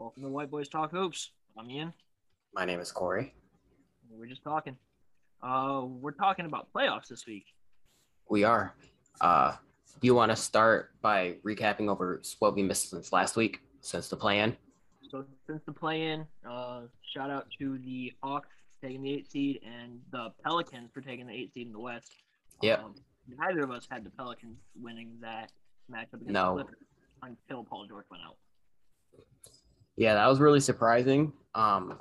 Welcome to White Boys Talk Hoops. I'm Ian. My name is Kory. We're just talking. Uh, we're talking about playoffs this week. We are. Uh, do you want to start by recapping over what we missed since last week, since the play-in? So since the play-in, uh, shout out to the Hawks taking the eight seed and the Pelicans for taking the eight seed in the West. Yep. Um, neither of us had the Pelicans winning that matchup against No. the Clippers until Paul George went out. Yeah, that was really surprising. Um,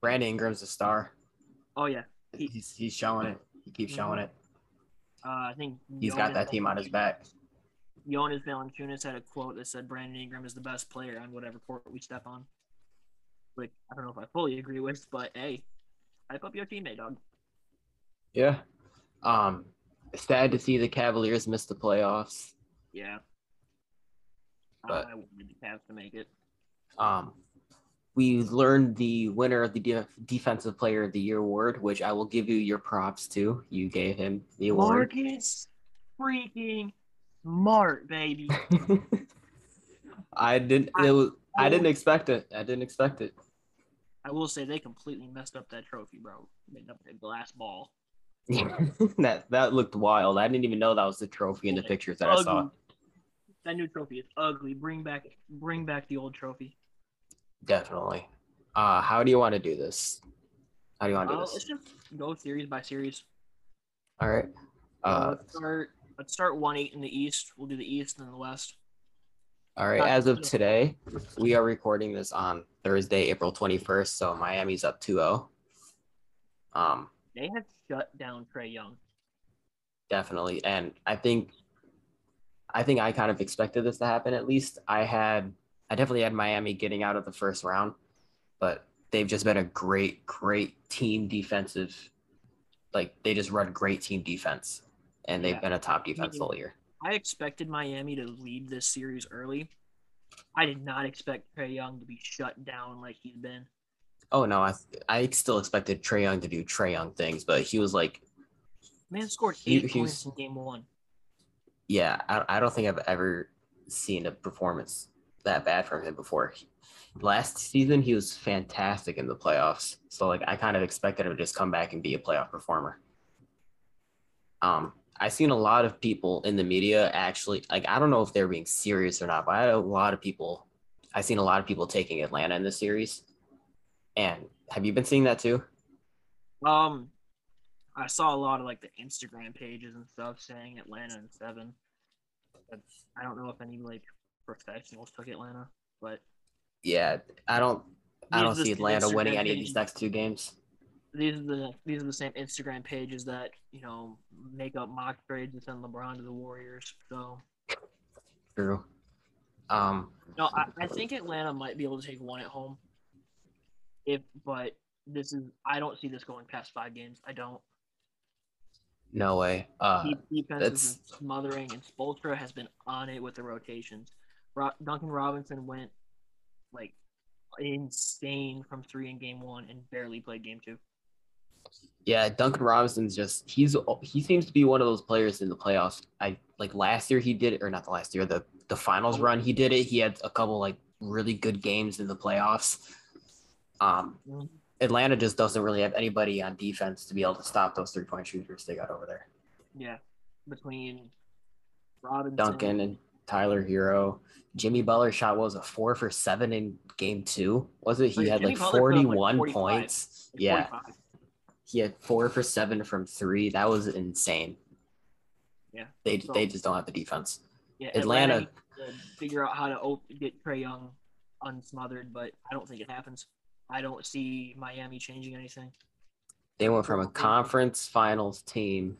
Brandon Ingram's a star. Oh yeah, He's he's showing it. He keeps showing it. uh, I think He's got that team on his back. Jonas Valanciunas had a quote that said Brandon Ingram is the best player on whatever court we step on. Which I don't know if I fully agree with, but hey, hype up your teammate, dog. Yeah. Um, sad to see the Cavaliers miss the playoffs. Yeah. But- I wanted the Cavs to make it. Um, we learned the winner of the de- defensive player of the year award, which I will give you your props to. You gave him the award. Marcus freaking smart, baby. I didn't. It was, I didn't expect it. I didn't expect it. I will say they completely messed up that trophy, bro. Made up a glass ball. that that looked wild. I didn't even know that was the trophy in the pictures that I saw. That new trophy is ugly. Bring back, bring back the old trophy. Definitely. Uh, how do you want to do this? How do you want to Uh, do let's this? just go series by series. All right. Uh, Uh, let's start. Let's start one eight in the East. We'll do the East and then the West. all right. As of today, we are recording this on Thursday, April twenty first. So Miami's up 2-0. Um, They have shut down Trae Young. definitely, and I think, I think I kind of expected this to happen. At least I had, I definitely had Miami getting out of the first round, but they've just been a great, great team defensive. Like they just run great team defense, and they've Yeah. been a top defense all year. I expected Miami to lead this series early. I did not expect Trae Young to be shut down like he's been. Oh no, I I still expected Trae Young to do Trae Young things, but he was like, Man scored He- eight he's- points in game one. yeah, I, I don't think I've ever seen a performance that bad from him before. Last season, he was fantastic in the playoffs, so like I kind of expected him to just come back and be a playoff performer. Um, I've seen a lot of people in the media actually like I don't know if they're being serious or not, but I had a lot of people. I've seen a lot of people taking Atlanta in this series, and have you been seeing that too? Um, I saw a lot of like the Instagram pages and stuff saying Atlanta and seven. I don't know if any like professionals took Atlanta, but Yeah, I don't. I don't see Atlanta Instagram winning any of these next two games. these are the these are the same Instagram pages that you know make up mock trades and send LeBron to the Warriors. So True. Um, no, I, I think Atlanta might be able to take one at home. If but this is I don't see this going past five games. I don't. no way. Uh, defense that's- is smothering, and Spoelstra has been on it with the rotations. Ro- Duncan Robinson went like insane from three in game one and barely played game two. yeah, Duncan Robinson's just he's he seems to be one of those players in the playoffs. I like last year he did it, or not the last year, the the finals run he did it. He had a couple like really good games in the playoffs. Um, Mhm. Atlanta just doesn't really have anybody on defense to be able to stop those three point shooters they got over there. Yeah, between Robinson, Duncan and Tyler Herro. Jimmy Butler shot what was a four for seven in game two. Was it? He had Jimmy like Butler put up, like, 41 points. like, Yeah. 45. He had four for seven from three. That was insane. Yeah. They So- they just don't have the defense. Yeah, Atlanta- to figure out how to get Trae Young unsmothered, but I don't think it happens. I don't see Miami changing anything. They went from a conference finals team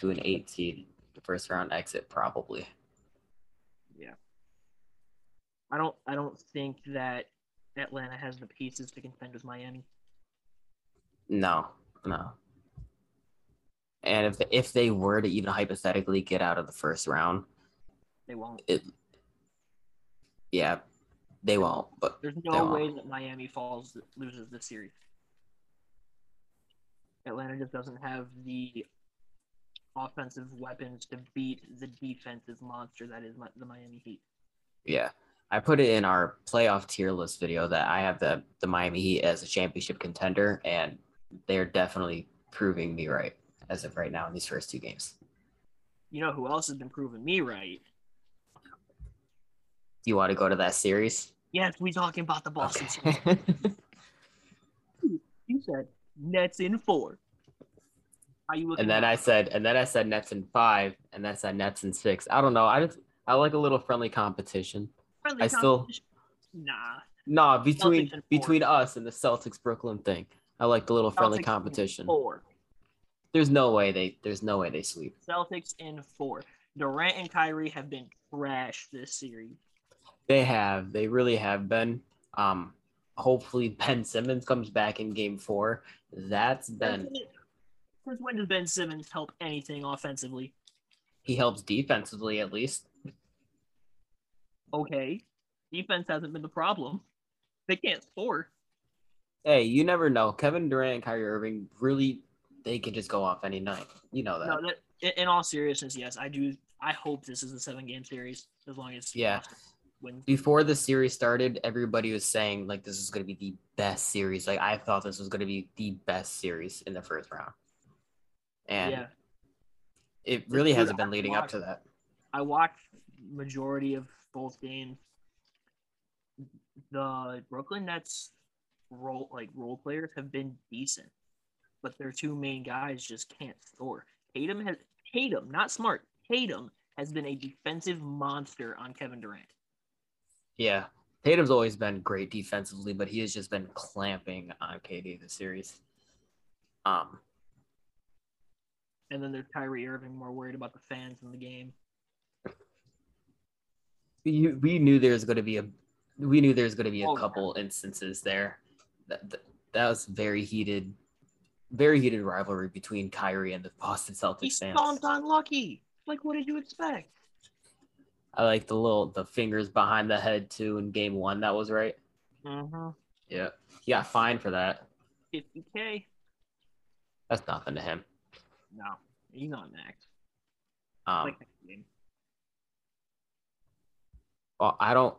to an eight seed. The first round exit, probably. I don't. I don't think that Atlanta has the pieces to contend with Miami. No, no. And if if they were to even hypothetically get out of the first round, They won't. it yeah, they won't. But There's no won't. way that Miami falls loses this series. Atlanta just doesn't have the offensive weapons to beat the defensive monster that is the Miami Heat. yeah, I put it in our playoff tier list video that I have the the Miami Heat as a championship contender, and they're definitely proving me right as of right now in these first two games. You know who else has been proving me right? You want to go to that series? Yes, we talking about the Boston. Okay. series. You said Nets in four. How you looking? and then I said, and then I said Nets in five, and then I said Nets in six. I don't know. I just I like a little friendly competition. Friendly I still- Nah. Nah, between Celtics in four. between us and the Celtics Brooklyn thing. I like the little friendly Celtics competition. Four. There's no way they there's no way they sweep. Celtics in four. Durant and Kyrie have been trash this series. They have. They really have been. Um hopefully Ben Simmons comes back in game four. That's been Since when does Ben Simmons help anything offensively? he helps defensively at least. Okay. Defense hasn't been the problem. They can't score. Hey, you never know. Kevin Durant and Kyrie Irving really they can just go off any night. You know that. No, that, in, all seriousness, yes, I do. I hope this is a seven game series as long as Yeah. Before the series started, everybody was saying like this is going to be the best series. Like I thought this was going to be the best series in the first round. And yeah, it really Dude, hasn't been leading up to that. I watched majority of both games. The Brooklyn Nets role like role players have been decent, but their two main guys just can't score. Tatum has Tatum, not smart. Tatum has been a defensive monster on Kevin Durant. Yeah. Tatum's always been great defensively, but he has just been clamping on KD this series. Um, And then there's Kyrie Irving more worried about the fans in the game. We, we knew there was going to be a we knew there was going to be a Oh, yeah. couple instances there that, that that was very heated very heated rivalry between Kyrie and the Boston He Celtics fans. stomped on Lucky. Like, what did you expect? I like the little the fingers behind the head too in game 1 that was right. Mm-hmm. Yeah. He got fined for that. 50K? That's nothing to him. No, he's not max. Um like next game. Well, I don't.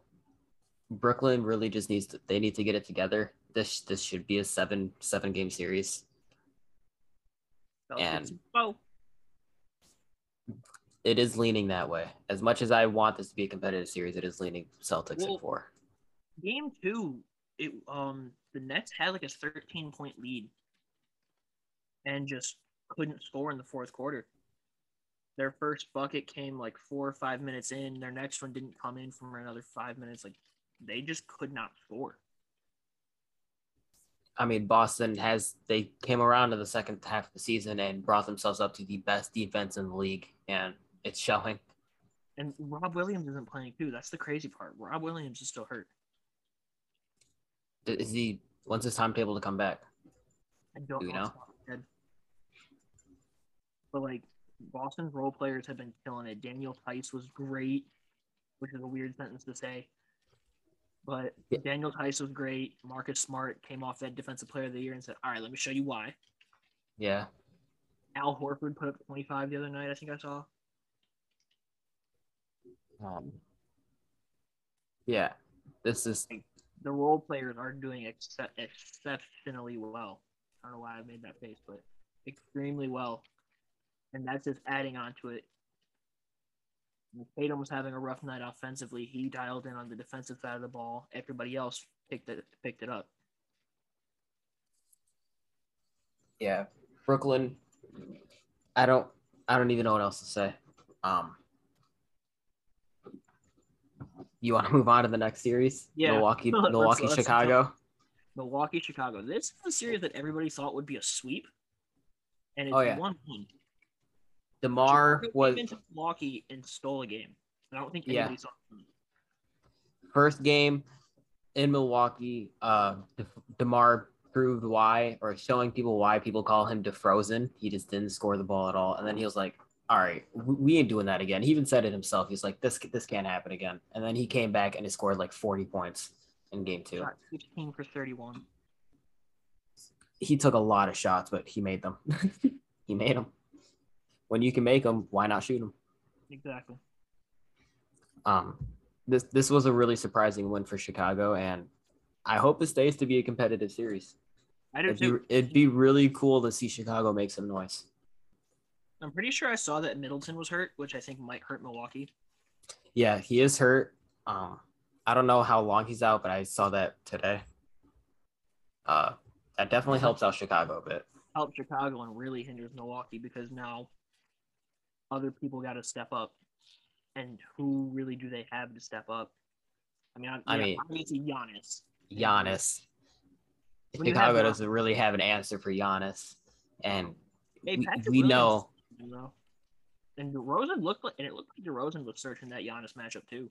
Brooklyn really just needs to. They need to get it together. This this should be a seven seven game series. Celtics and- in. It is leaning that way. As much as I want this to be a competitive series, it is leaning Celtics Well- in four. game two, it um the Nets had like a 13 point lead and just couldn't score in the fourth quarter. Their first bucket came like four or five minutes in. Their next one didn't come in for another five minutes. Like they just could not score. I mean, Boston has they came around in the second half of the season and brought themselves up to the best defense in the league, and it's showing. And Rob Williams isn't playing too. That's the crazy part. Rob Williams is still hurt. Is he? When's his timetable to come back? I don't Do know. know? off the top of my head. But like Boston's role players have been killing it. Daniel Theis was great, which is a weird sentence to say. But Yeah. Daniel Theis was great. Marcus Smart came off that defensive player of the year and said, All right, let me show you why. Yeah, Al Horford put up 25 the other night, I think I saw. um, yeah. This is The role players are doing ex- exceptionally well. I don't know why I made that face, but extremely well. And that's just adding on to it. Tatum was having a rough night offensively. He dialed in on the defensive side of the ball. Everybody else picked it picked it up. yeah. Brooklyn. I don't. I don't even know what else to say. Um. You want to move on to the next series? Yeah. Milwaukee, Milwaukee, let's Chicago. Milwaukee, Chicago. This is a series that everybody thought would be a sweep, and it's Oh, yeah. one one. Demar was into Milwaukee and stole a game. I don't think Yeah. anybody saw it. first game in Milwaukee. Uh, De- Demar proved why, or showing people why people call him DeFrozen. He just didn't score the ball at all, and then he was like, "All right, we, ain't doing that again." He even said it himself. He's like, "This this can't happen again." And then he came back and he scored like forty points in game two. Shot 16 for 31. He took a lot of shots, but he made them. he made them. When you can make them, why not shoot them? Exactly. Um, this this was a really surprising win for Chicago, and I hope it stays to be a competitive series. I do It'd too. be, it'd be really cool to see Chicago make some noise. I'm pretty sure I saw that Middleton was hurt, which I think might hurt Milwaukee. Yeah, he is hurt. Um, I don't know how long he's out, but I saw that today. Uh, that definitely helps out Chicago a bit. Help Chicago and really hinders Milwaukee because now other people got to step up, and who really do they have to step up? I mean, I, I yeah, mean- obviously Giannis. Giannis. When Chicago have- doesn't really have an answer for Giannis, and Hey, we, we know. And DeRozan looked like, and it looked like DeRozan was searching that Giannis matchup too.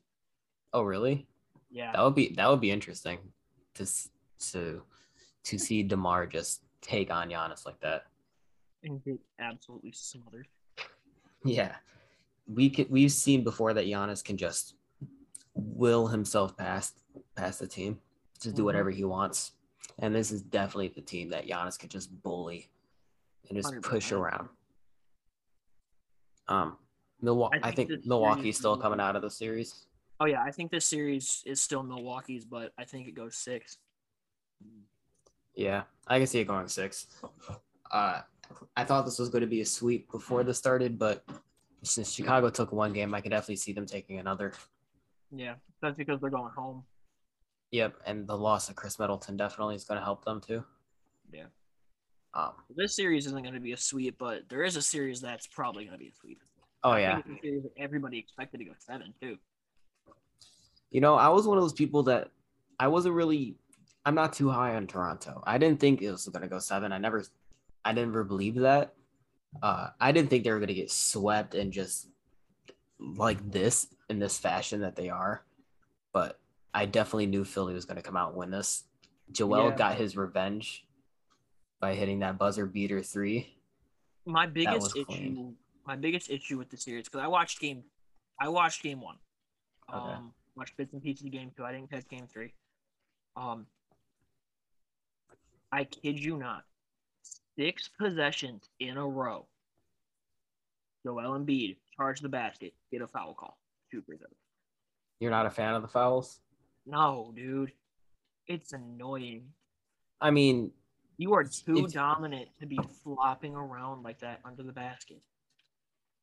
Oh, really? Yeah, That would be that would be interesting to to to see Demar just take on Giannis like that. and get absolutely smothered. Yeah, we could we've seen before that Giannis can just will himself past past the team, to do Mhm. whatever he wants, and this is definitely the team that Giannis could just bully and just push 100%. around. Um, Milwaukee. I I think think Milwaukee's still coming out of the series. Oh yeah, I think this series is still Milwaukee's, but I think it goes six. Yeah, I can see it going six. Uh, I thought this was going to be a sweep before this started, but since Chicago took one game, I could definitely see them taking another. Yeah, that's because they're going home. Yep, and the loss of Khris Middleton definitely is going to help them too. Yeah. Um. This series isn't going to be a sweep, but there is a series that's probably going to be a sweep. Oh yeah. think it's a series that everybody expected to go seven too. You know, I was one of those people that I wasn't really. I'm not too high on Toronto. I didn't think it was going to go seven. I never, I never believed that. Uh, I didn't think they were going to get swept and just like this in this fashion that they are. But I definitely knew Philly was going to come out and win this. Joel Yeah. got his revenge by hitting that buzzer beater three. My biggest issue, clean. my biggest issue with the series because I watched game, I watched game one. Okay. Um, watched bits and pieces of game two. I didn't catch game three. Um, I kid you not, six possessions in a row. Joel Embiid charge the basket, get a foul call, shoot throws. You're not a fan of the fouls? No, dude, it's annoying. I mean, You are too dominant to be flopping around like that under the basket.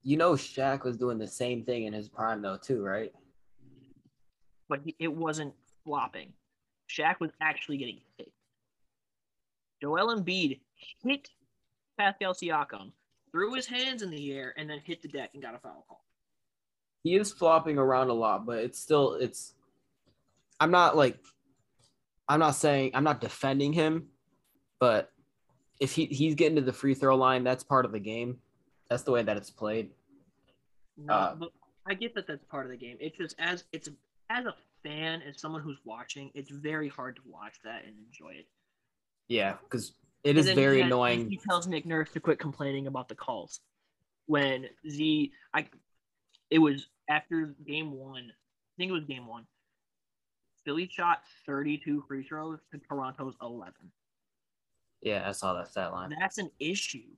you know, Shaq was doing the same thing in his prime though, too, right? but he, it wasn't flopping. Shaq was actually getting hit. Joel Embiid hit Pascal Siakam, threw his hands in the air, and then hit the deck and got a foul call. he is flopping around a lot, but it's still it's I'm not like I'm not saying I'm not defending him, but if he, he's getting to the free throw line, that's part of the game. That's the way that it's played. No, Uh, but I get that that's part of the game. It's just as it's as a fan, as someone who's watching, it's very hard to watch that and enjoy it. Yeah, because it is very annoying. He tells Nick Nurse to quit complaining about the calls. When Z, I, it was after game one. I think it was game one. Philly shot 32 free throws to Toronto's 11. Yeah, I saw that stat line. That's an issue.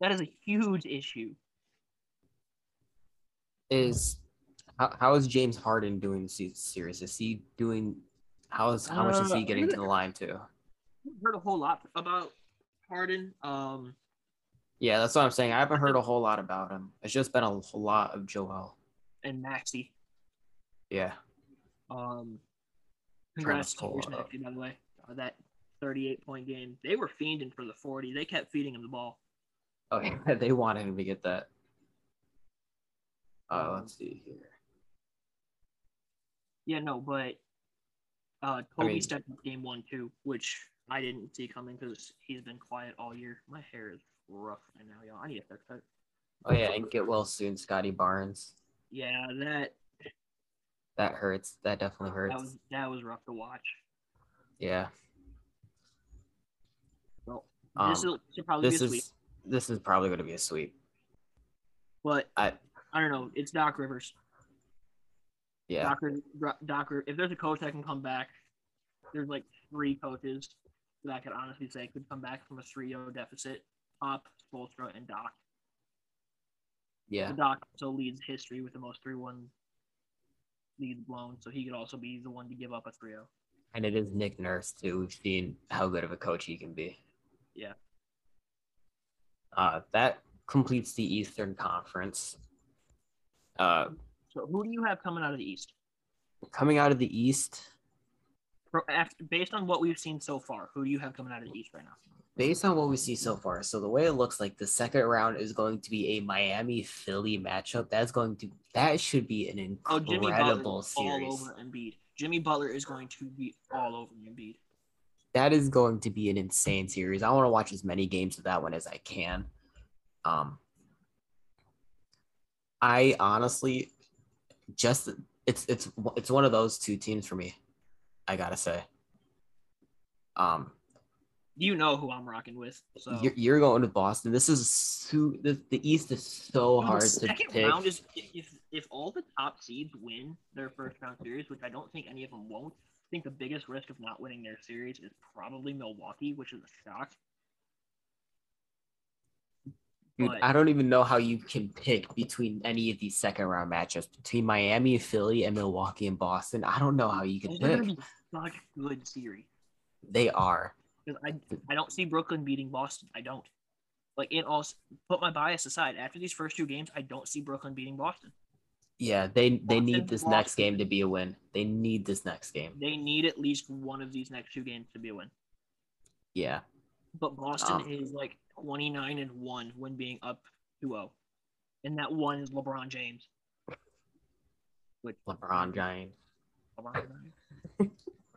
That is a huge issue. Is how, how is James Harden doing this series? Is he doing how is how much is Uh, he getting to the line too? Heard a whole lot about Harden. Um, Yeah, that's what I'm saying. I haven't heard a whole lot about him. It's just been a lot of Joel. and Maxey. Yeah. Um, congrats to pull Bruce it up. Maxey, by the way. Uh, that 38 point game. They were fiending for the 40. They kept feeding him the ball. Oh yeah, they wanted him to get that. Uh, let's see here. Yeah, no, but uh, Toby mean- stepped game one too, which I didn't see coming because he's been quiet all year. My hair is rough right now, y'all. I need a haircut. Oh yeah, and get well soon, Scottie Barnes. Yeah, that That hurts. That definitely hurts. that was that was rough to watch. yeah. Well, Um, this will should probably this be a sweep, is this is probably going to be a sweep. but I I don't know. It's Doc Rivers. Yeah. Doc, Doc, if there's a coach that can come back, there's like three coaches that I could honestly say could come back from a 3-0 deficit. Pop, Spoelstra, and Doc. Yeah. The Doc still leads history with the most 3-1 leads blown, so he could also be the one to give up a 3 0. And it is Nick Nurse too. We've seen how good of a coach he can be. Yeah. Uh, that completes the Eastern Conference. Uh, So who do you have coming out of the East? coming out of the East, After, based on what we've seen so far, who do you have coming out of the East right now? based on what we see so far, so the way it looks like the second round is going to be a Miami Philly matchup. That's going to that should be an Oh, Jimmy incredible Butler is all over Embiid. Jimmy Butler is going to be all over Embiid. That is going to be an insane series. I want to watch as many games of that one as I can. Um, I honestly just it's it's it's one of those two teams for me. I gotta say. Um, You know who I'm rocking with. So you're, you're going to Boston. This is so, the, the East is so Dude, hard the to second pick. round is if if all the top seeds win their first round series, which I don't think any of them won't. I think the biggest risk of not winning their series is probably Milwaukee, which is a shock. Dude, but- I don't even know how you can pick between any of these second round matchups between Miami, and Philly, and Milwaukee and Boston. I don't know how you can pick. such good series. They are. I I don't see Brooklyn beating Boston. I don't. Like in all, put my bias aside. After these first two games, I don't see Brooklyn beating Boston. Yeah, they they Boston, need this next game to be a win. They need this next game. They need at least one of these next two games to be a win. Yeah. But Boston Um, is like 29 and 1 when being up 2-0. And that one is LeBron James. Which LeBron James. LeBron James.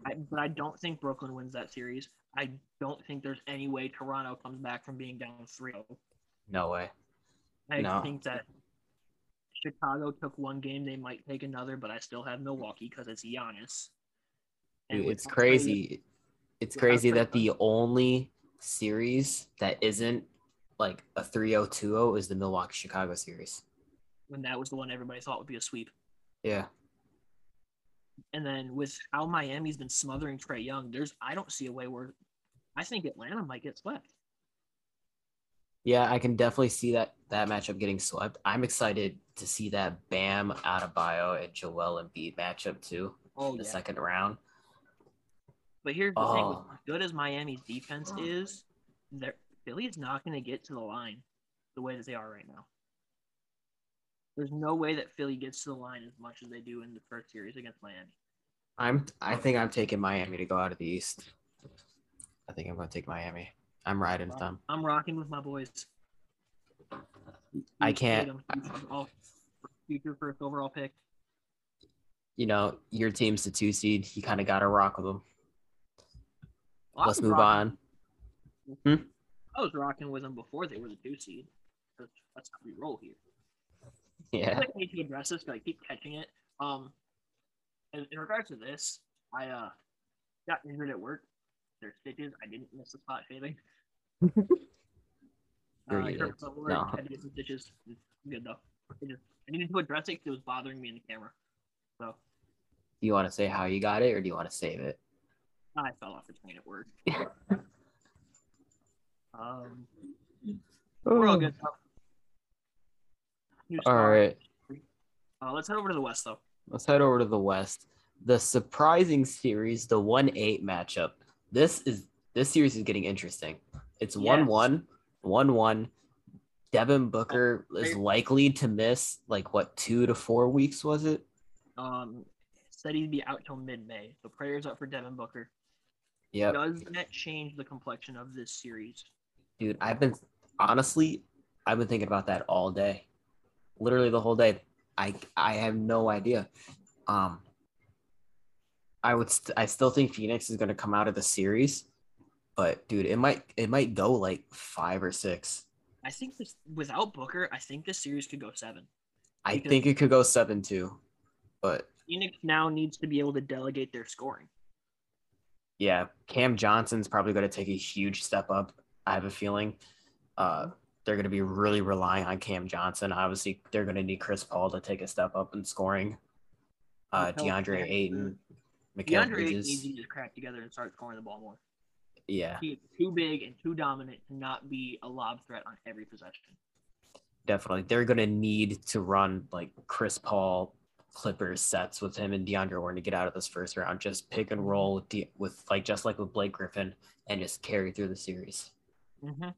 I, but I don't think Brooklyn wins that series. I don't think there's any way Toronto comes back from being down 3-0. No way. I No. think that Chicago took one game, they might take another, but I still have Milwaukee because it's Giannis. Dude, it's crazy. It's crazy that the only series that isn't like a 3-0 2-0 is the Milwaukee Chicago series. When that was the one everybody thought would be a sweep. Yeah. And then with how Miami's been smothering Trae Young, there's I don't see a way where I think Atlanta might get swept. Yeah, I can definitely see that that matchup getting swept. I'm excited to see that Bam Adebayo and Joel Embiid matchup too, Oh the yeah. second round. But here's the thing: Oh. as ah. good as Miami's defense ah. is, they're- Philly's not going to get to the line the way that they are right now. There's no way that Philly gets to the line as much as they do in the first series against Miami. I'm I think I'm taking Miami to go out of the East. I think I'm gonna take Miami. I'm riding with them. I'm rocking with my boys. I can't- Tatum, future first overall pick. You know, your team's the two seed. You kind of gotta rock with them. Well, Let's move rocking- on. I was rocking with them before they were the two seed. That's, that's how we roll here. Yeah. I need to address this, but I keep catching it. Um, in, in regards to this, I uh got injured at work. There's stitches. I didn't miss the spot shaving. Uh, I hurt did. No. I had to get some stitches. I'm good though. I, just, I needed to address it because it was bothering me in the camera. So Do you want to say how you got it, or do you want to save it? I fell off the train at work. Um, we're all good. Though. New All right. Uh, let's head over to the west though. Let's head over to the West. The surprising series, the one eight matchup. This is this series is getting interesting. It's one one, one one. Devin Booker is likely to miss like what two to four weeks was it? Um, said he'd be out till mid-May. So prayers up for Devin Booker. Yep. Does that change the complexion of this series? Dude, I've been honestly, I've been thinking about that all day. Literally the whole day. I I have no idea. Um I would st- I still think Phoenix is going to come out of the series, but dude, it might it might go like 5 or 6. I think this without Booker, I think this series could go seven. I think it could go 7 too. But Phoenix now needs to be able to delegate their scoring. Yeah, Cam Johnson's probably going to take a huge step up. I have a feeling. Uh, they're going to be really relying on Cam Johnson. Obviously, they're going to need Chris Paul to take a step up in scoring. Uh, DeAndre. Ayton, Mikal DeAndre Bridges. needs to his crap together and start scoring the ball more. Yeah, he's too big and too dominant to not be a lob threat on every possession. definitely. They're going to need to run like Chris Paul Clippers sets with him and DeAndre Jordan to get out of this first round. Just pick and roll with, De- with like just like with Blake Griffin and just carry through the series. Mm-hmm.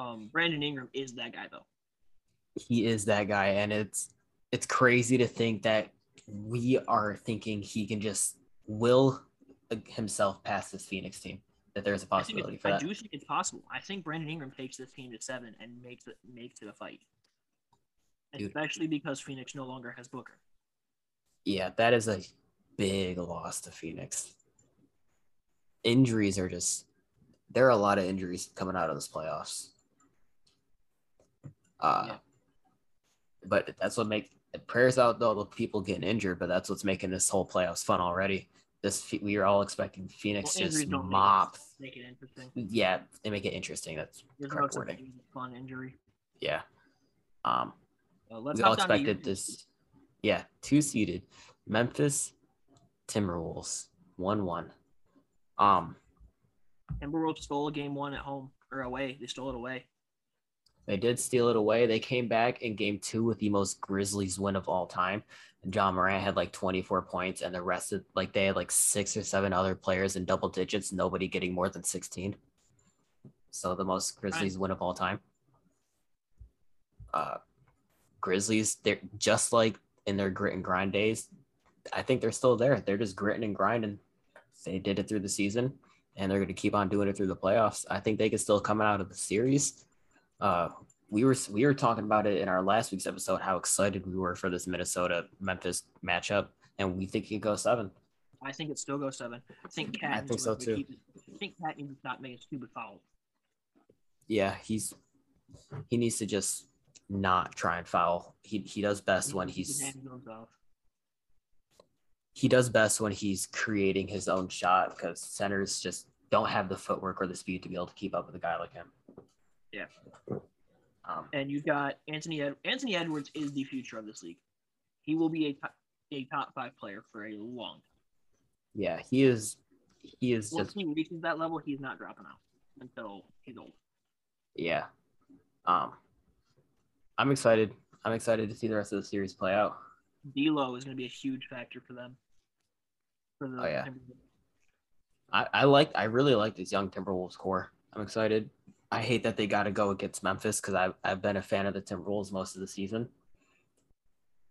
Um, Brandon Ingram is that guy though. He is that guy, and it's it's crazy to think that we are thinking he can just will himself past this Phoenix team. That there's a possibility for that. I do think it's possible. I think Brandon Ingram takes this team to seven and makes it makes it a fight. Dude. Especially because Phoenix no longer has Booker. Yeah, that is a big loss to Phoenix. Injuries are just there are a lot of injuries coming out of this playoffs. Uh Yeah. but that's what makes prayers out though the people getting injured, but that's what's making this whole playoffs fun already. This we are all expecting Phoenix Well, just don't make it- mop. Make it interesting. Yeah, they make it interesting. That's There's no correct such wording. thing as a fun injury. Yeah. Um Uh, let's we all hop down to expected this. Yeah, two seeded Memphis Timberwolves one one. Um, Timberwolves stole game one at home or away. They stole it away. they did steal it away. They came back in game two with the most Grizzlies win of all time. Ja Morant had like 24 points, and the rest of like they had like six or seven other players in double digits, nobody getting more than 16. So the most Grizzlies win of all time. Uh Grizzlies, they're just like in their grit and grind days. I think they're still there. They're just gritting and grinding. They did it through the season, and they're going to keep on doing it through the playoffs. I think they can still come out of the series. Uh, we were we were talking about it in our last week's episode how excited we were for this Minnesota Memphis matchup, and we think it can go seven. I think it still goes seven. I think Cat. I think so, too. I think Cat needs to stop making stupid fouls. Yeah, he's he needs to just not try and foul. He he does best when he's can handle himself. he does best when he's creating his own shot because centers just don't have the footwork or the speed to be able to keep up with a guy like him. Yeah. Um, And you've got Anthony Ed- Anthony Edwards is the future of this league. He will be a top, a top five player for a long time. yeah, he is. He is Once just he reaches that level, he's not dropping out until he's old. yeah. Um, I'm excited. I'm excited to see the rest of the series play out. D'Lo is going to be a huge factor for them. For the Oh, yeah. I, I like I really like this young Timberwolves core. I'm excited. I hate that they got to go against Memphis because I've I've been a fan of the Timberwolves most of the season.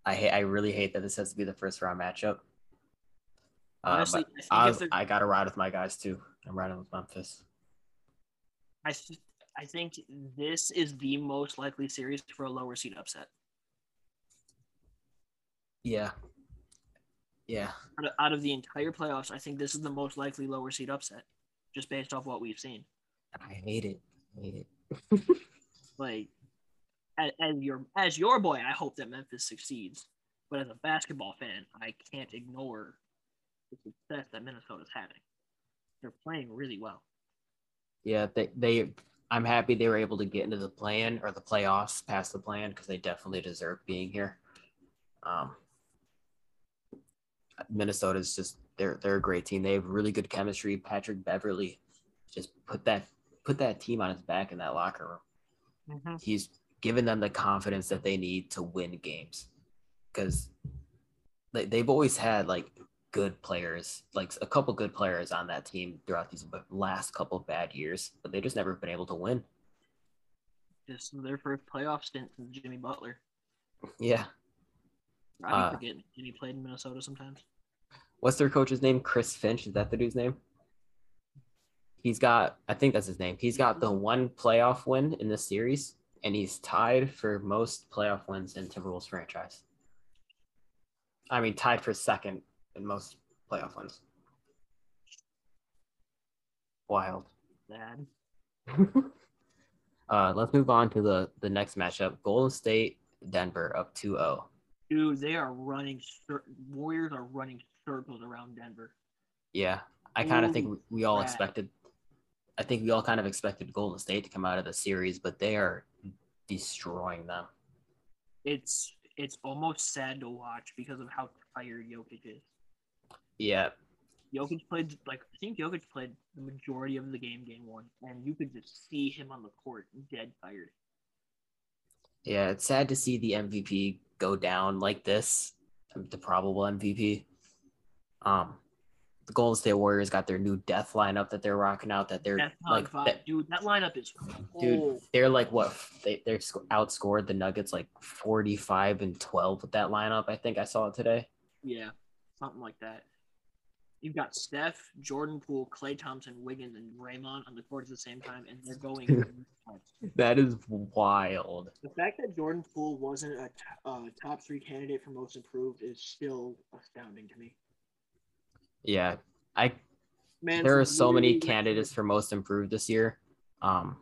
I hate I really hate that this has to be the first round matchup. Uh, Honestly, but I I I got to ride with my guys too. I'm riding with Memphis. I, I think this is the most likely series for a lower seed upset. Yeah. Yeah. Out of, out of the entire playoffs, I think this is the most likely lower seed upset, just based off what we've seen. I hate it. I hate it. Like, as, as your as your boy, I hope that Memphis succeeds. But as a basketball fan, I can't ignore the success that Minnesota's having. They're playing really well. Yeah, they they I'm happy they were able to get into the plan or the playoffs past the plan because they definitely deserve being here. Um, Minnesota's just they're they're a great team. They have really good chemistry. Patrick Beverley just put that put that team on his back in that locker room. He's given them the confidence that they need to win games because they, they've always had like good players, like a couple good players on that team throughout these last couple bad years, but they just never been able to win. Just their first playoff stint since Jimmy Butler. Yeah. I Uh, forget Jimmy played in Minnesota sometimes. What's their coach's name? Chris Finch. Is that the dude's name? He's got, I think that's his name. He's got the one playoff win in this series, and he's tied for most playoff wins in Timberwolves franchise. I mean, tied for second in most playoff wins. Wild. Bad. uh, let's move on to the the next matchup. Golden State, Denver, up 2-0. Dude, they are running. Warriors are running circles around Denver. Yeah, I kind of think we all expected. I think we all kind of expected Golden State to come out of the series, but they are destroying them. It's it's almost sad to watch because of how tired Jokic is. Yeah, Jokic played like I think Jokic played the majority of the game, game one, and you could just see him on the court, dead tired. yeah, it's sad to see the MVP go down like this. the probable MVP. Um, the Golden State Warriors got their new death lineup that they're rocking out. That they're like, five. that- dude. That lineup is dude, they're like what they they're outscored the Nuggets like forty five and twelve with that lineup. I think I saw it today. Yeah, something like that. You've got Steph, Jordan Poole, Klay Thompson, Wiggins, and Draymond on the court at the same time, and they're going. That is wild. the fact that Jordan Poole wasn't a t- uh, top three candidate for most improved is still astounding to me. Yeah, I Man, there are so many candidates for most improved this year. Um,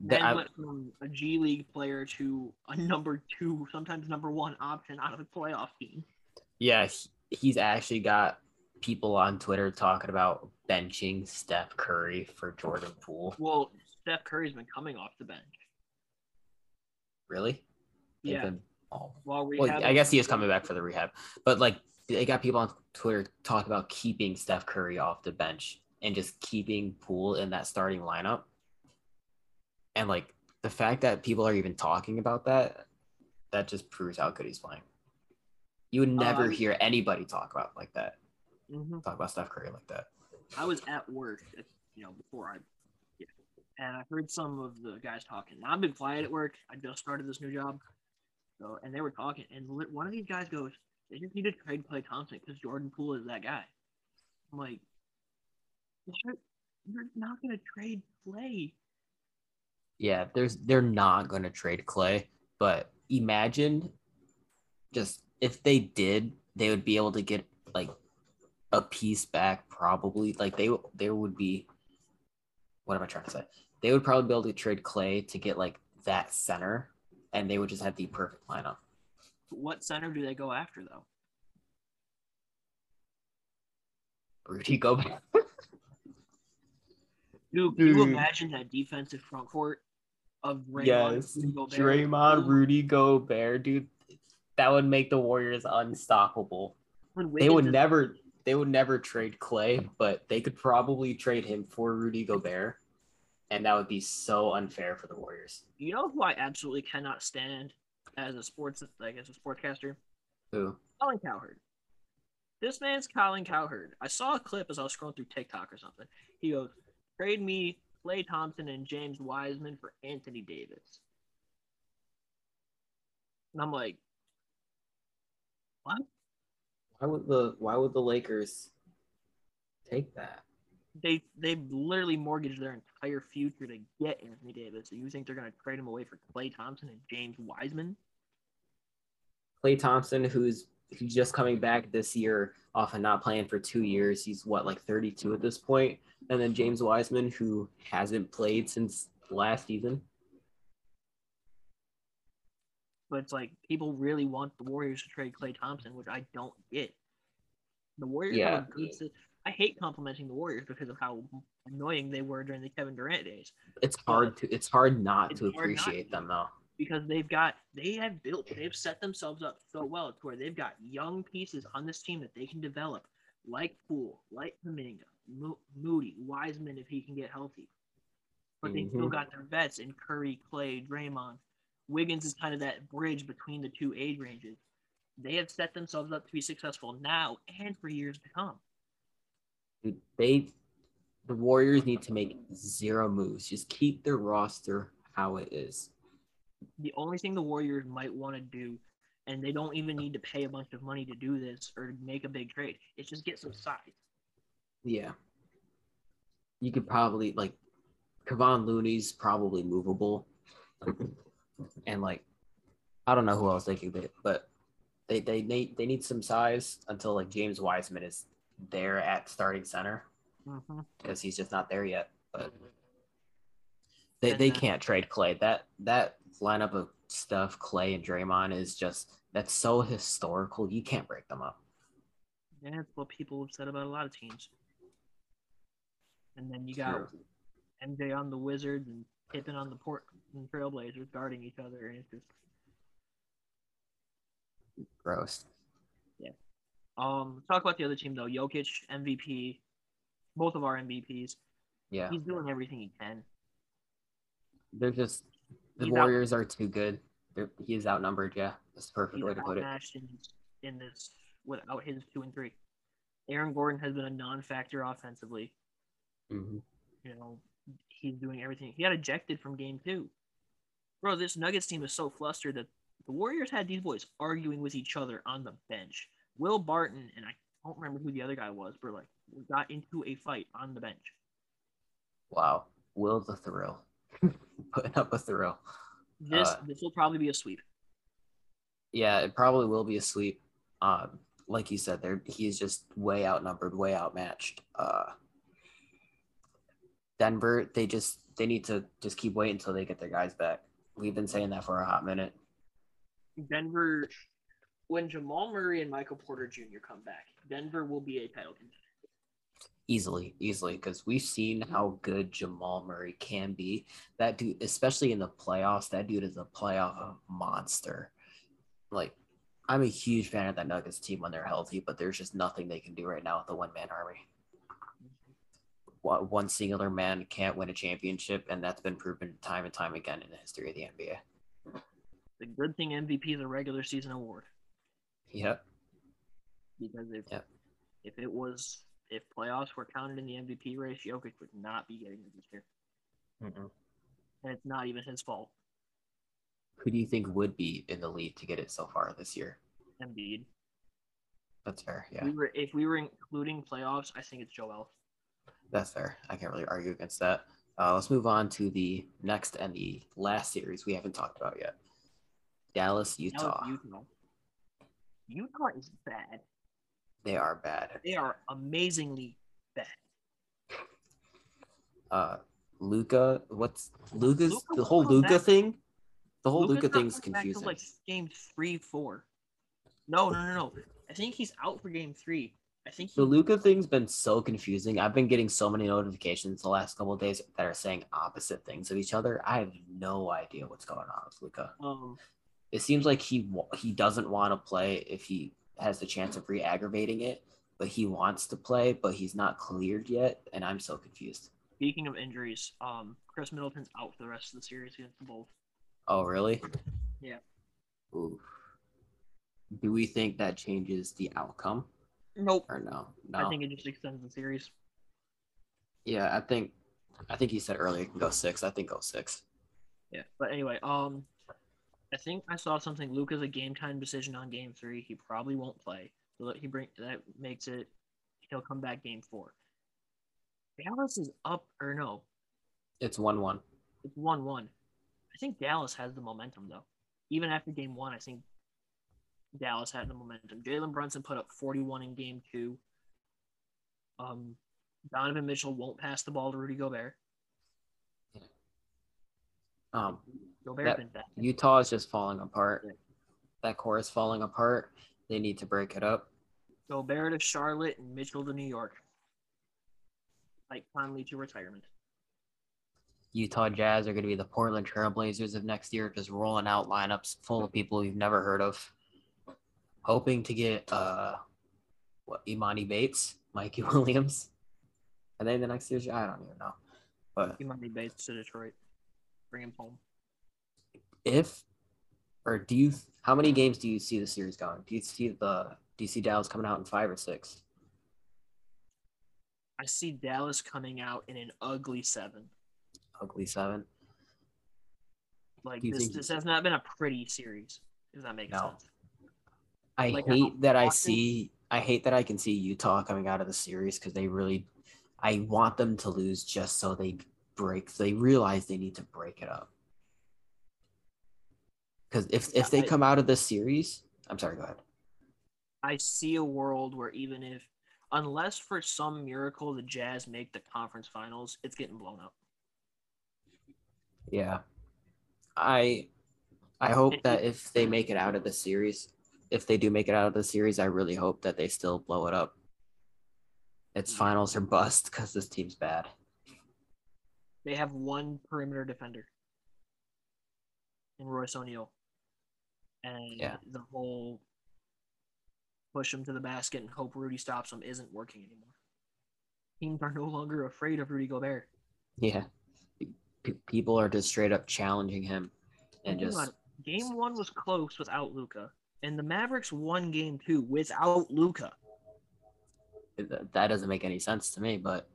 that I- went from a G League player to a number two, sometimes number one option out of a playoff team. yeah, he's actually got people on Twitter talking about benching Steph Curry for Jordan Poole. Well, Steph Curry's been coming off the bench. Really? They've Yeah. been- oh, While Well, I guess he is coming back for the rehab, but like they got people on Twitter talking about keeping Steph Curry off the bench and just keeping Poole in that starting lineup. And like the fact that people are even talking about that, that just proves how good he's playing. You would never Um, hear anybody talk about like that. Mhm. Talk about Steph Curry like that. I was at work, you know, before I, yeah, and I heard some of the guys talking. Now I've been quiet at work. I just started this new job, so and they were talking, and one of these guys goes, "They just need to trade Klay Thompson because Jordan Poole is that guy." I'm like, "You're, you're not gonna trade Klay." Yeah, there's they're not going to trade Klay, but imagine just if they did, they would be able to get like a piece back probably. Like they they would be what am I trying to say? They would probably be able to trade Klay to get like that center and they would just have the perfect lineup. What center do they go after though? Rudy Gobert. Dude, can you imagine that defensive front court of Draymond, Yes, Rudy Gobert, Draymond, Poole, Rudy Gobert, dude. That would make the Warriors unstoppable. they would never they would never trade Klay, but they could probably trade him for Rudy Gobert, and that would be so unfair for the Warriors. You know who I absolutely cannot stand as a sports like as a sportscaster? Who? Colin Cowherd. This man's Colin Cowherd. I saw a clip as I was scrolling through TikTok or something. He goes, "Trade me Klay Thompson and James Wiseman for Anthony Davis." And I'm like, what? Why would the Why would the Lakers take that? They they literally mortgaged their entire future to get Anthony Davis. So you think they're gonna trade him away for Klay Thompson and James Wiseman? Klay Thompson, who's who's just coming back this year off of not playing for two years. He's what like 32 at this point, and then James Wiseman, who hasn't played since last season. But it's like people really want the Warriors to trade Klay Thompson, which I don't get. The Warriors Yeah. have a good I hate complimenting the Warriors because of how annoying they were during the Kevin Durant days. It's hard to it's hard not It's to hard not appreciate to. them though. Because they've got they have built they've set themselves up so well to where they've got young pieces on this team that they can develop, like Poole, like Kuminga, Mo- Moody, Wiseman if he can get healthy. But they still Mhm. got their vets in Curry, Klay, Draymond. Wiggins is kind of that bridge between the two age ranges. They have set themselves up to be successful now and for years to come. Dude, they the Warriors need to make zero moves. Just keep their roster how it is. The only thing the Warriors might want to do, and they don't even need to pay a bunch of money to do this or make a big trade, is just get some size. Yeah. You could probably like Kevon Looney's probably movable. And like I don't know who else they could get, but they they need they need some size until like James Wiseman is there at starting center Mm-hmm. because he's just not there yet. But they, they can't trade Klay. That that lineup of stuff, Klay and Draymond, is just that's so historical. You can't break them up. Yeah, that's what people have said about a lot of teams. And then you got True. MJ on the Wizards and Pippen on the Port and Trailblazers guarding each other, and it's just Gross. Yeah. Um. Talk about the other team though. Jokic MVP, both of our MVPs. Yeah. He's doing everything he can. They're just the He's out- Warriors are too good. They're, he is outnumbered. Yeah, that's the perfect He's way to put it. in in this without his two and three. Aaron Gordon has been a non-factor offensively. hmm You know, he's doing everything. He got ejected from game two. Bro, this Nuggets team is so flustered that the Warriors had these boys arguing with each other on the bench. Will Barton and I don't remember who the other guy was, but like got into a fight on the bench. Wow. Will the thrill. Putting up a thrill. This Uh, this will probably be a sweep. Yeah, it probably will be a sweep. Um, like you said, there he's just way outnumbered, way outmatched. Uh, Denver, they just they need to just keep waiting until they get their guys back. We've been saying that for a hot minute. Denver, when Jamal Murray and Michael Porter Jr. come back, Denver will be a title contender. Easily, easily, because we've seen how good Jamal Murray can be. That dude, especially in the playoffs, that dude is a playoff monster. Like, I'm a huge fan of that Nuggets team when they're healthy, but there's just nothing they can do right now with the one man army. One singular man can't win a championship, and that's been proven time and time again in the history of the NBA. The good thing MVP is a regular season award Yep. because if Yep. if it was if playoffs were counted in the MVP race, Jokic would not be getting it this year, and it's not even his fault. Who do you think would be in the lead to get it so far this year? Embiid. That's fair. If Yeah, we were if we were including playoffs, I think it's Joel. That's fair. I can't really argue against that. Uh, let's move on to the next and the last series we haven't talked about yet. Dallas, That was Utah. Utah. Utah is bad. They are bad. They are amazingly bad. Uh, Luka, what's Luka's Luka the whole Luka back. thing? The whole Luka thing's coming back till, confusing. like game three, four. No, no, no, no. I think he's out for game three. I think he, The Luka thing's been so confusing. I've been getting so many notifications the last couple of days that are saying opposite things of each other. I have no idea what's going on with Luka. um It seems like he he doesn't want to play if he has the chance of re-aggravating it, but he wants to play, but he's not cleared yet, and I'm so confused. speaking of injuries, um Khris Middleton's out for the rest of the series against the Bulls. Oh, really? Yeah. Ooh. Do we think that changes the outcome Nope. or no? No. I think it just extends the series. yeah, I think I think he said earlier it can go six. I think go six. Yeah. But anyway, um I think I saw something Luka's a game time decision on game three. He probably won't play. So that he bring that makes it he'll come back game four. Dallas is up or no, It's one one. it's one one. I think Dallas has the momentum though. Even after game one, I think Dallas had the momentum. Jalen Brunson put up 41 in game two. Um, Donovan Mitchell won't pass the ball to Rudy Gobert. Um, Gobert's That- been. Utah is just falling apart. Yeah. That core is falling apart. They need to break it up. Gobert to Charlotte and Mitchell to New York. Like Conley to retirement. Utah Jazz are going to be the Portland Trailblazers of next year, just rolling out lineups full of people you've never heard of, hoping to get uh, what Emoni Bates, Mikey Williams, and then the next year's I don't even know, but be based to Detroit. Bring him home. if or do you how many games do you see the series going? Do you see the do you see Dallas coming out in five or six? I see Dallas coming out in an ugly seven. Ugly seven. Like this, think- this has not been a pretty series. Does that make No. sense? I Like, hate that I see I hate that I can see Utah coming out of the series because they really I want them to lose just so they break they realize they need to break it up. Because if Yeah, if they I- come out of the series, I'm sorry, go ahead. I see a world where even if, unless for some miracle the Jazz make the conference finals, it's getting blown up. Yeah. I I hope that if they make it out of the series, if they do make it out of the series, I really hope that they still blow it up. It's finals or bust because this team's bad. They have one perimeter defender in Royce O'Neale. And Yeah. the whole push him to the basket and hope Rudy stops him isn't working anymore. Teams are no longer afraid of Rudy Gobert. Yeah. P- people are just straight up challenging him and just. Game one was close without Luka. And the Mavericks won game two without Luka. That doesn't make any sense to me, but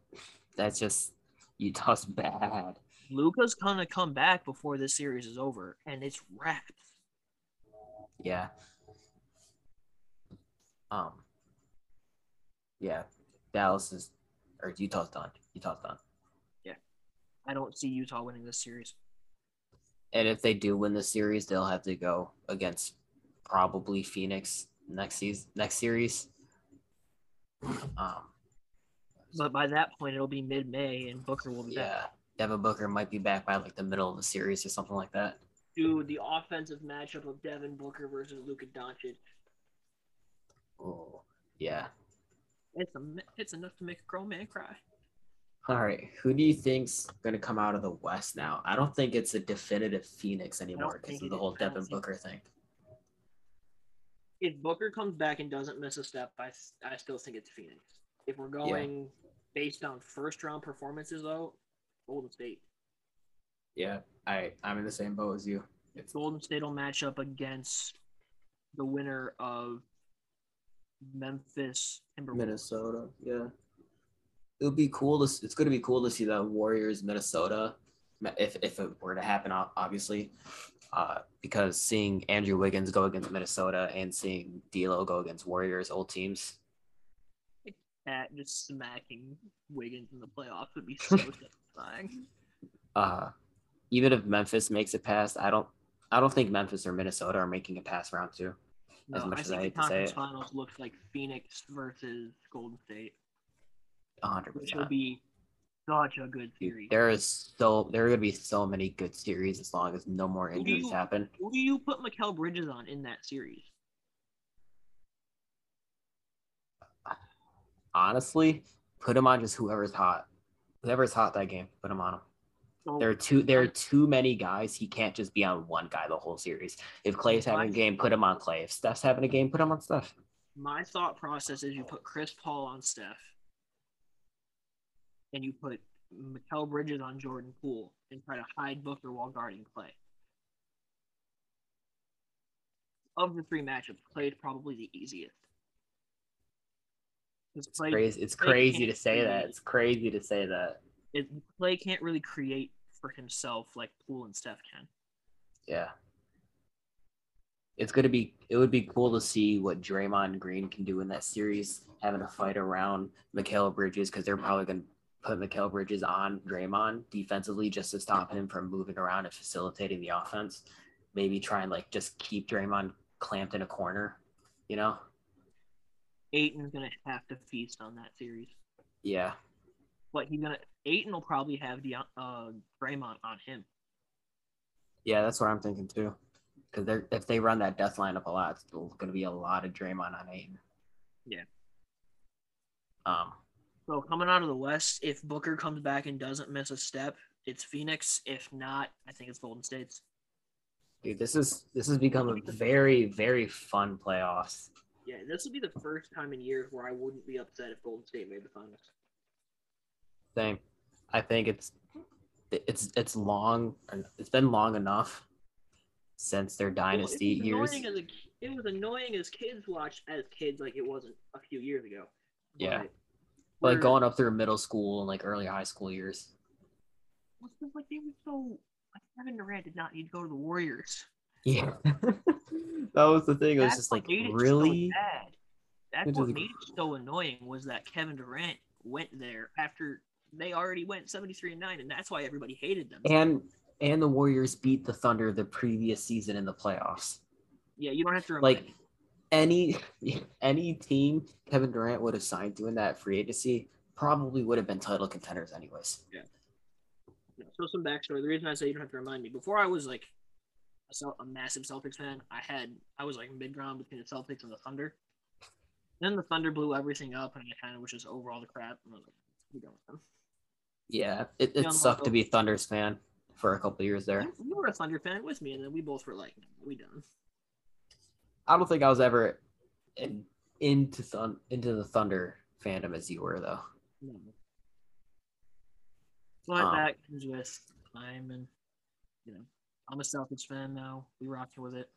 that's just Utah's bad. Luka's gonna come back before this series is over, and it's wrapped. Yeah. Um. Yeah, Dallas is, or Utah's done. Utah's done. Yeah, I don't see Utah winning this series. And if they do win the series, they'll have to go against probably Phoenix next season, next series. Um, But by that point, it'll be mid-May, and Booker will be back. yeah, Devin Booker might be back by like the middle of the series or something like that. Dude, the offensive matchup of Devin Booker versus Luka Doncic, Oh, yeah. it's a, it's enough to make a grown man cry. All right, who do you think's gonna come out of the West now? I don't think it's a definitive Phoenix anymore because of the whole Devin Booker thing. If Booker comes back and doesn't miss a step, I, I still think it's Phoenix. If we're going based on first round performances, though, Golden State. Yeah, I I'm in the same boat as you. It's Golden State will match up against the winner of Memphis Timberwolves. Minnesota. Yeah, it would be cool to. It's going to be cool to see the Warriors Minnesota, if if it were to happen, obviously, uh, because seeing Andrew Wiggins go against Minnesota and seeing D'Lo go against Warriors old teams. At just smacking Wiggins in the playoffs would be so satisfying. Uh, even if Memphis makes it past, I don't. I don't think Memphis or Minnesota are making it past round two. As No, much I as think I the hate to say it. finals looks like Phoenix versus Golden State, hundred which will be such a good series. There is so there are going to be so many good series as long as no more Who injuries you- happen. Who do you put Mikal Bridges on in that series? honestly, put him on just whoever's hot. Whoever's hot that game, put him on him. So There are too there are too many guys. He can't just be on one guy the whole series. If Klay's having a game, put him on Klay. If Steph's having a game, put him on Steph. my thought process is you put Chris Paul on Steph, and you put Mikal Bridges on Jordan Poole, and try to hide Booker while guarding Klay. Of the three matchups, Klay is probably the easiest. It's crazy. It's Klay crazy to say that. It's crazy to say that. it, Klay can't really create for himself like Poole and Steph can. Yeah. It's gonna be. It would be cool to see what Draymond Green can do in that series, having a fight around Mikal Bridges because they're probably gonna put Mikal Bridges on Draymond defensively just to stop him from moving around and facilitating the offense. Maybe try and like just keep Draymond clamped in a corner. You know? Ayton's gonna have to feast on that series, Yeah. but he's gonna. Ayton will probably have the uh Draymond on him. Yeah, that's what I'm thinking too. Because they're if they run that death lineup a lot, it's going to be a lot of Draymond on Ayton. Yeah. Um. So coming out of the West, if Booker comes back and doesn't miss a step, it's Phoenix. If not, I think it's Golden State's. Dude, this is this has become a very very fun playoffs. Yeah, this will be the first time in years where I wouldn't be upset if Golden State made the finals. Same. I think it's it's it's long. It's been long enough since their dynasty Well, it was years. annoying As a, it was annoying as kids watched as kids like it wasn't a few years ago. Yeah. But Like going up through middle school and like early high school years. It's just like they were so like Kevin Durant did not need to go to the Warriors. Yeah. that was the thing. It was That's just what like made it so really. bad. That's Which what is- made it so annoying was that Kevin Durant went there after they already went 73 and 9 and that's why everybody hated them. and and the Warriors beat the Thunder the previous season in the playoffs. yeah, you don't have to remind Like me. Any any team Kevin Durant would have signed to in that free agency probably would have been title contenders anyways. No, so some backstory. The reason I say you don't have to remind me, before I was like a, a massive Celtics fan, I had I was like mid ground between the Celtics and the Thunder. Then the Thunder blew everything up, and I kind of was just over all the crap. And I was like, we done with them. Yeah, it, Yeah, it sucked to be a Thunder's fan for a couple years there. You you were a Thunder fan with me, and then we both were like, we done. I don't think I was ever in, into thun, into the Thunder fandom as you were though. No. But Um, that comes with time, and you know, I'm a Celtics fan now. We rocking with it.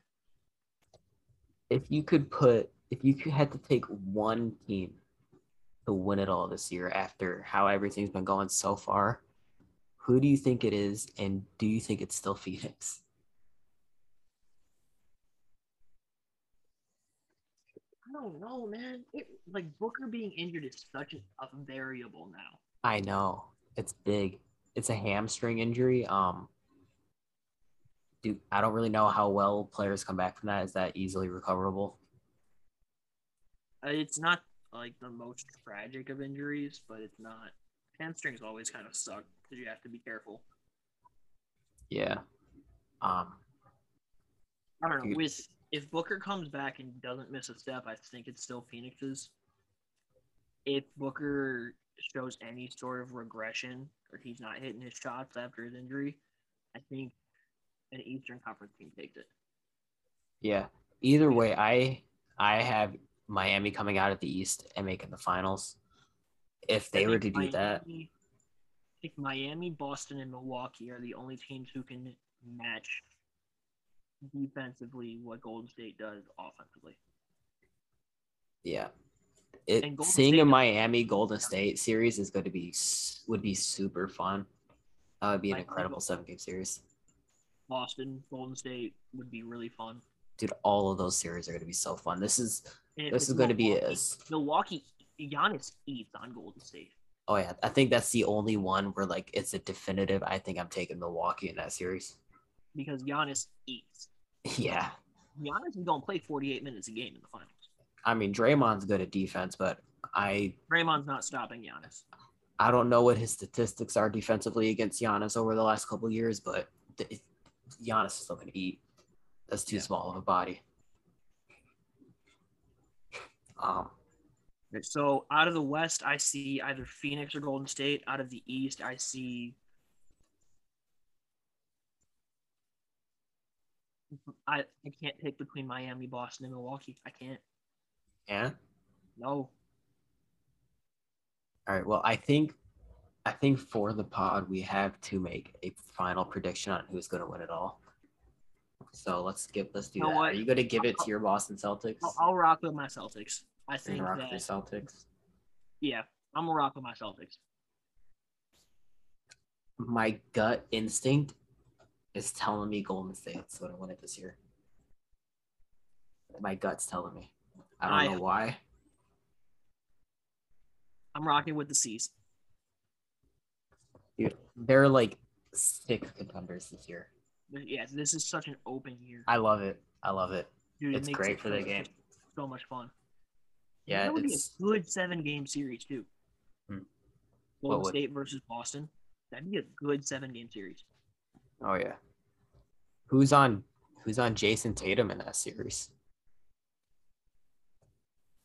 if you could put if you could had to take one team to win it all this year after how everything's been going so far, who do you think it is, and do you think it's still Phoenix? Don't know, man. It, like Booker being injured is such a, a variable now. I know it's big. It's a hamstring injury. Um, do I don't really know how well players come back from that. Is that easily recoverable? Uh, It's not like the most tragic of injuries, but it's not. Hamstrings always kind of suck because you have to be careful. Yeah. Um, I don't know. Dude. With if Booker comes back and doesn't miss a step, I think it's still Phoenix's. If Booker shows any sort of regression or he's not hitting his shots after his injury, I think an Eastern Conference team takes it. yeah. Either way, I I have Miami coming out of the East and making the finals. If they were to do that, I think Miami, Boston, and Milwaukee are the only teams who can match defensively what Golden State does offensively. yeah. It seeing State- a Miami Golden State series is going to be would be super fun. That would be an incredible seven game series. Boston, Golden State would be really fun. Dude, all of those series are going to be so fun. This is this is going to be a Milwaukee. Giannis eats on Golden State. oh yeah. I think that's the only one where like it's a definitive. I think I'm taking Milwaukee in that series. Because Giannis eats. Yeah, Giannis is going to play 48 minutes a game in the finals. I mean Draymond's good at defense, but I Draymond's not stopping Giannis. I don't know what his statistics are defensively against Giannis over the last couple years, but th- Giannis is still going to eat. That's too Yeah. small of a body. Um, So out of the West, I see either Phoenix or Golden State. Out of the East, I see. I, I can't pick between Miami, Boston, and Milwaukee. I can't. yeah. No. All right. Well, I think I think for the pod we have to make a final prediction on who's going to win it all. So let's give let's do You know that. what? Are you going to give it to your Boston Celtics? I'll, I'll rock with my Celtics. I think rock that, with Celtics. yeah, I'm gonna rock with my Celtics. My gut instinct is telling me Golden State's going to win it this year. My gut's telling me. I don't I- know why. I'm rocking with the C's. Dude, they're like six contenders this year. Yeah, this is such an open year. I love it. I love it. Dude, it's makes great it for the game. So much fun. Yeah, that would it's be a good seven game series too. Hmm. Golden? State versus Boston. That'd be a good seven game series. Oh yeah. Who's on who's on Jayson Tatum in that series?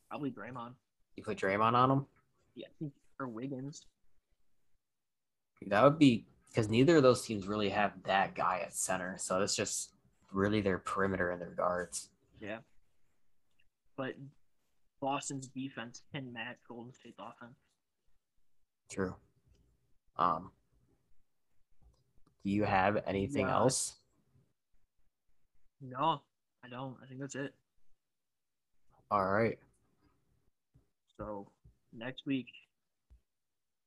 Probably Draymond. You put Draymond on him? Yeah, or Wiggins. That would be because neither of those teams really have that guy at center. So it's just really their perimeter and their guards. Yeah. But Boston's defense can match Golden State's offense. True. Um do you have anything else? No, I don't. I think that's it. All right. So next week,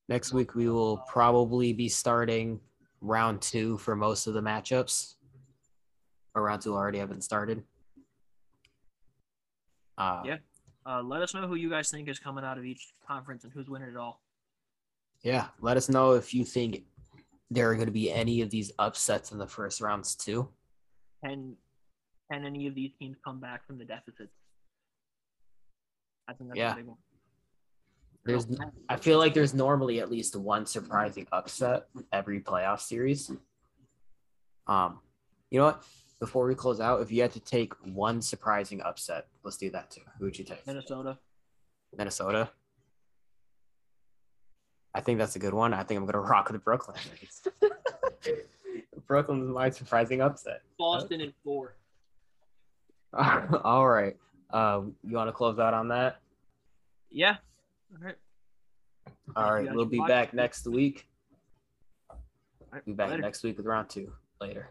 Next week we will probably be starting round two for most of the matchups. Or round two already haven't started. Uh, Yeah. uh, let us know who you guys think is coming out of each conference and who's winning it all. yeah. Let us know if you think there are going to be any of these upsets in the first rounds too. Can can any of these teams come back from the deficits? I think that's Yeah. a big one. There's, I feel like there's normally at least one surprising upset every playoff series. Um, you know what? Before we close out, if you had to take one surprising upset, let's do that too. Who would you take? Minnesota. Minnesota. I think that's a good one. I think I'm gonna rock with Brooklyn. Brooklyn's my surprising upset. Boston in four. All right. Um, you want to close out on that? Yeah. All right. All you right. guys We'll be back next week. All right. Be back Later. next week with round two. Later.